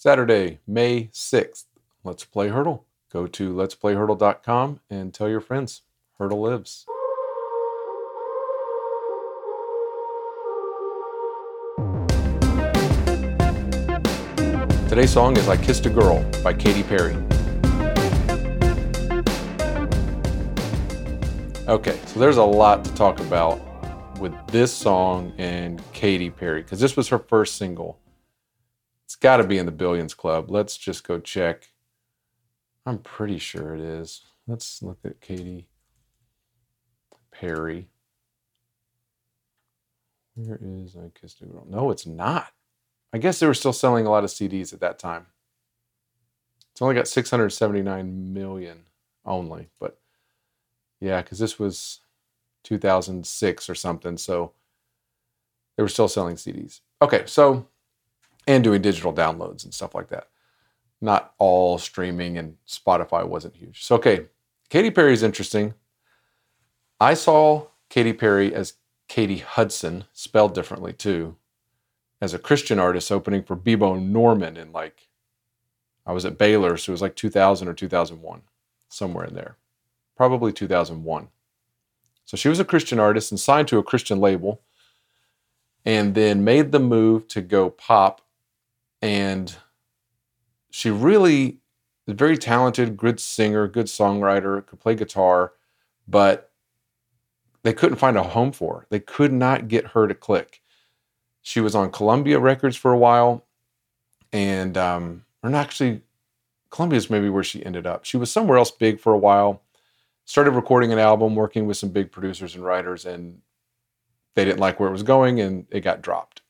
Saturday, May 6th. Let's play Heardle. Go to let'splayheardle.com and tell your friends. Heardle lives. Today's song is I Kissed a Girl by Katy Perry. Okay, so there's a lot to talk about with this song and Katy Perry because this was her first single. Got to be in the Billions Club. Let's just go check. I'm pretty sure it is. Let's look at Katy Perry. Where is I Kissed a Girl? No, it's not. I guess they were still selling a lot of CDs at that time. It's only got 679 million only, but yeah, because this was 2006 or something. So they were still selling CDs. Okay, so, and doing digital downloads and stuff like that. Not all streaming and Spotify wasn't huge. So, okay, Katy Perry is interesting. I saw Katy Perry as Katie Hudson, spelled differently too, as a Christian artist opening for Bebo Norman in like, I was at Baylor, so it was like 2000 or 2001, somewhere in there. Probably 2001. So she was a Christian artist and signed to a Christian label and then made the move to go pop. And she really is very talented, good singer, good songwriter, could play guitar, but they couldn't find a home for her. They could not get her to click. She was on Columbia Records for a while, and um, or not actually, Columbia's maybe where she ended up. She was somewhere else big for a while, started recording an album, working with some big producers and writers, and they didn't like where it was going and it got dropped.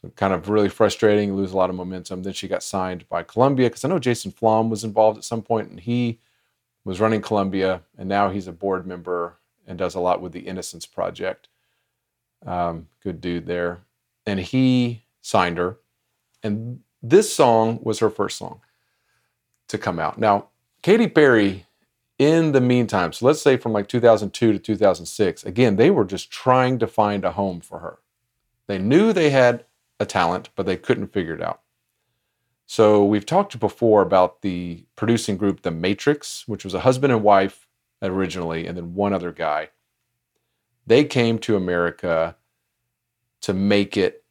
So kind of really frustrating, lose a lot of momentum. Then she got signed by Columbia because I know Jason Flom was involved at some point and he was running Columbia and now he's a board member and does a lot with the Innocence Project. Um, good dude there. And he signed her. And this song was her first song to come out. Now, Katy Perry in the meantime, so let's say from like 2002 to 2006, again, they were just trying to find a home for her. They knew they had a talent, but they couldn't figure it out. So we've talked before about the producing group The Matrix, which was a husband and wife originally, and then one other guy. They came to America to make it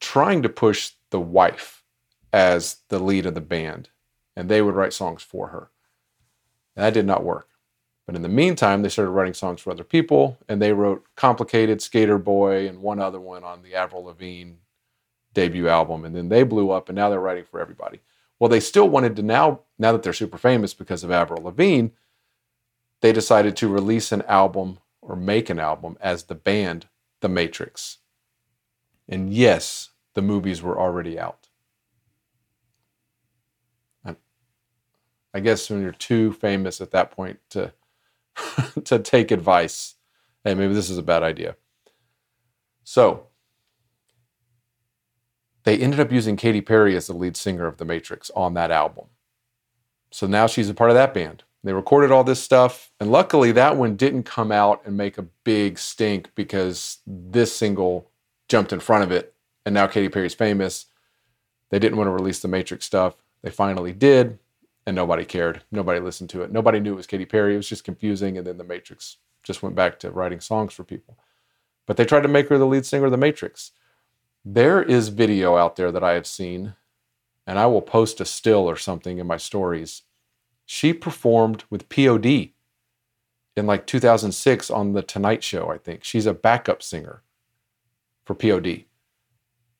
trying to push the wife as the lead of the band, and they would write songs for her. That did not work. But in the meantime, they started writing songs for other people, and they wrote Complicated, Sk8er Boi, and one other one on the Avril Lavigne debut album. And then they blew up, and now they're writing for everybody. Well, they still wanted to now, now that they're super famous because of Avril Lavigne, they decided to release an album or make an album as the band The Matrix. And yes, the movies were already out. I guess when you're too famous at that point to to take advice, hey, maybe this is a bad idea. So they ended up using Katy Perry as the lead singer of The Matrix on that album. So now she's a part of that band. They recorded all this stuff, and luckily that one didn't come out and make a big stink because this single jumped in front of it, and now Katy Perry's famous. They didn't want to release the Matrix stuff. They finally did and nobody cared. Nobody listened to it. Nobody knew it was Katy Perry. It was just confusing. And then The Matrix just went back to writing songs for people. But they tried to make her the lead singer of The Matrix. There is video out there that I have seen, and I will post a still or something in my stories. She performed with POD in like 2006 on The Tonight Show, I think. She's a backup singer for POD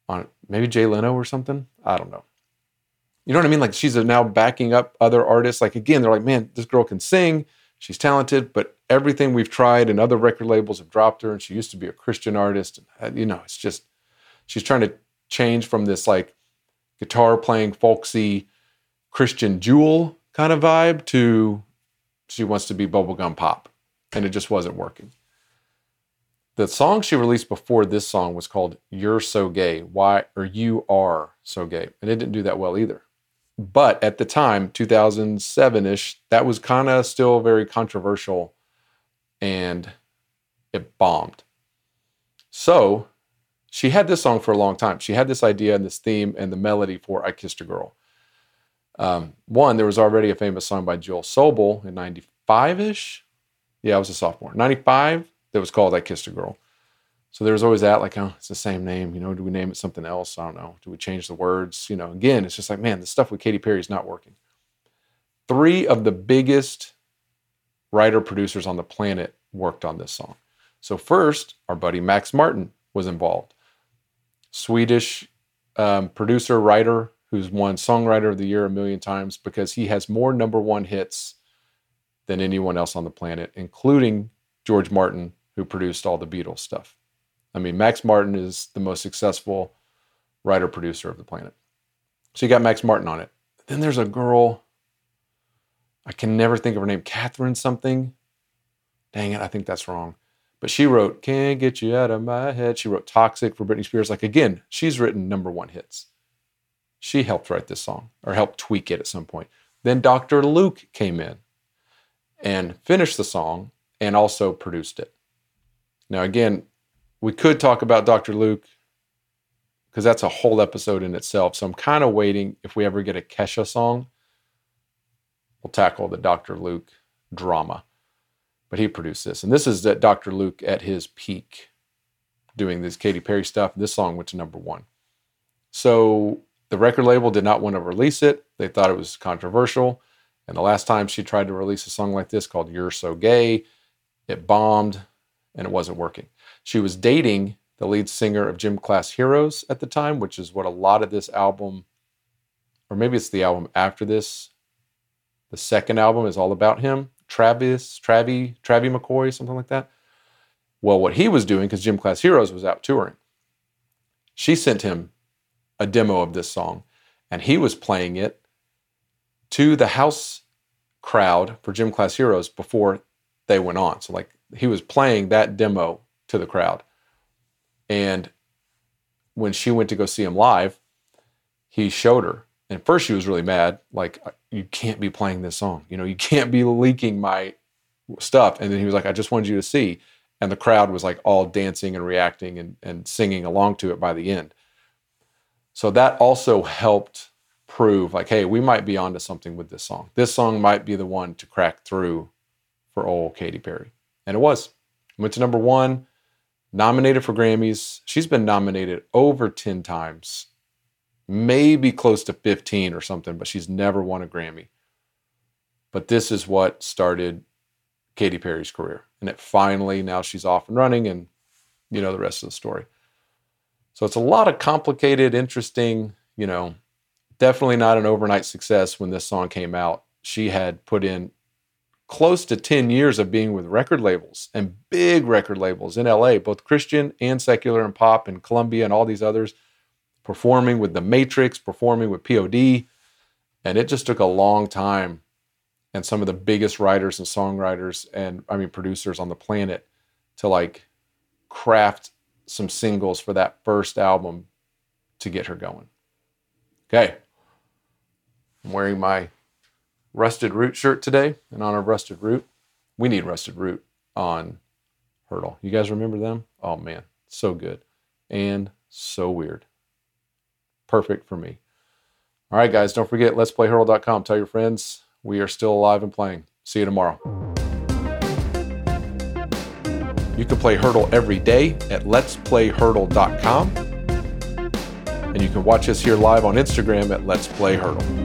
on maybe Jay Leno or something. I don't know. You know what I mean? Like she's now backing up other artists. Like again, they're like, man, this girl can sing. She's talented, but everything we've tried and other record labels have dropped her. And she used to be a Christian artist. And, uh, you know, it's just she's trying to change from this like guitar playing folksy Christian jewel kind of vibe to she wants to be bubblegum pop. And it just wasn't working. The song she released before this song was called You're So Gay. Why or You Are So Gay. And it didn't do that well either. But at the time, 2007 ish, that was kind of still very controversial and it bombed. So she had this song for a long time. She had this idea and this theme and the melody for I Kissed a Girl. Um, one, there was already a famous song by Jill Sobule in 95 ish. Yeah, I was a sophomore. 95 that was called I Kissed a Girl. So there was always that, like, oh, it's the same name. You know, do we name it something else? I don't know. Do we change the words? You know, again, it's just like, man, the stuff with Katy Perry is not working. Three of the biggest writer producers on the planet worked on this song. So, first, our buddy Max Martin was involved. Swedish um, producer, writer, who's won Songwriter of the Year a million times because he has more number one hits than anyone else on the planet, including George Martin, who produced all the Beatles stuff. I mean, Max Martin is the most successful writer producer of the planet. So you got Max Martin on it. Then there's a girl, I can never think of her name, Catherine something. Dang it, I think that's wrong. But she wrote Can't Get You Out of My Head. She wrote Toxic for Britney Spears. Like, again, she's written number one hits. She helped write this song or helped tweak it at some point. Then Dr. Luke came in and finished the song and also produced it. Now, again, we could talk about Dr. Luke because that's a whole episode in itself. So I'm kind of waiting if we ever get a Kesha song, we'll tackle the Dr. Luke drama. But he produced this. And this is Dr. Luke at his peak doing this Katy Perry stuff. This song went to number one. So the record label did not want to release it. They thought it was controversial. And the last time she tried to release a song like this called You're So Gay, it bombed and it wasn't working. She was dating the lead singer of Gym Class Heroes at the time, which is what a lot of this album, or maybe it's the album after this. The second album is all about him. Travis, Travie, Travie McCoy, something like that. Well, what he was doing, because Gym Class Heroes was out touring, she sent him a demo of this song, and he was playing it to the house crowd for Gym Class Heroes before they went on. So, like, he was playing that demo to the crowd. And when she went to go see him live, he showed her. And first she was really mad, like, uh, you can't be playing this song. You know, you can't be leaking my stuff. And then he was like, I just wanted you to see. And the crowd was like all dancing and reacting and, and singing along to it by the end. So that also helped prove like, hey, we might be onto something with this song. This song might be the one to crack through for old Katy Perry. And it was. Went to number one nominated for Grammys. She's been nominated over 10 times, maybe close to 15 or something, but she's never won a Grammy. But this is what started Katy Perry's career. And it finally, now she's off and running, and you know the rest of the story. So it's a lot of complicated, interesting, you know, definitely not an overnight success when this song came out. She had put in close to 10 years of being with record labels and big record labels in LA, both Christian and secular and pop and Columbia and all these others, performing with The Matrix, performing with POD. And it just took a long time. And some of the biggest writers and songwriters and, I mean, producers on the planet to like craft some singles for that first album to get her going. Okay. I'm wearing my Rusted Root shirt today in honor of Rusted Root. We need Rusted Root on Heardle. You guys remember them? Oh man, so good and so weird. Perfect for me. All right, guys, don't forget let's play. Tell your friends we are still alive and playing. See you tomorrow. You can play Heardle every day at letsplayheardle.com. And you can watch us here live on Instagram at Let's Play Heardle.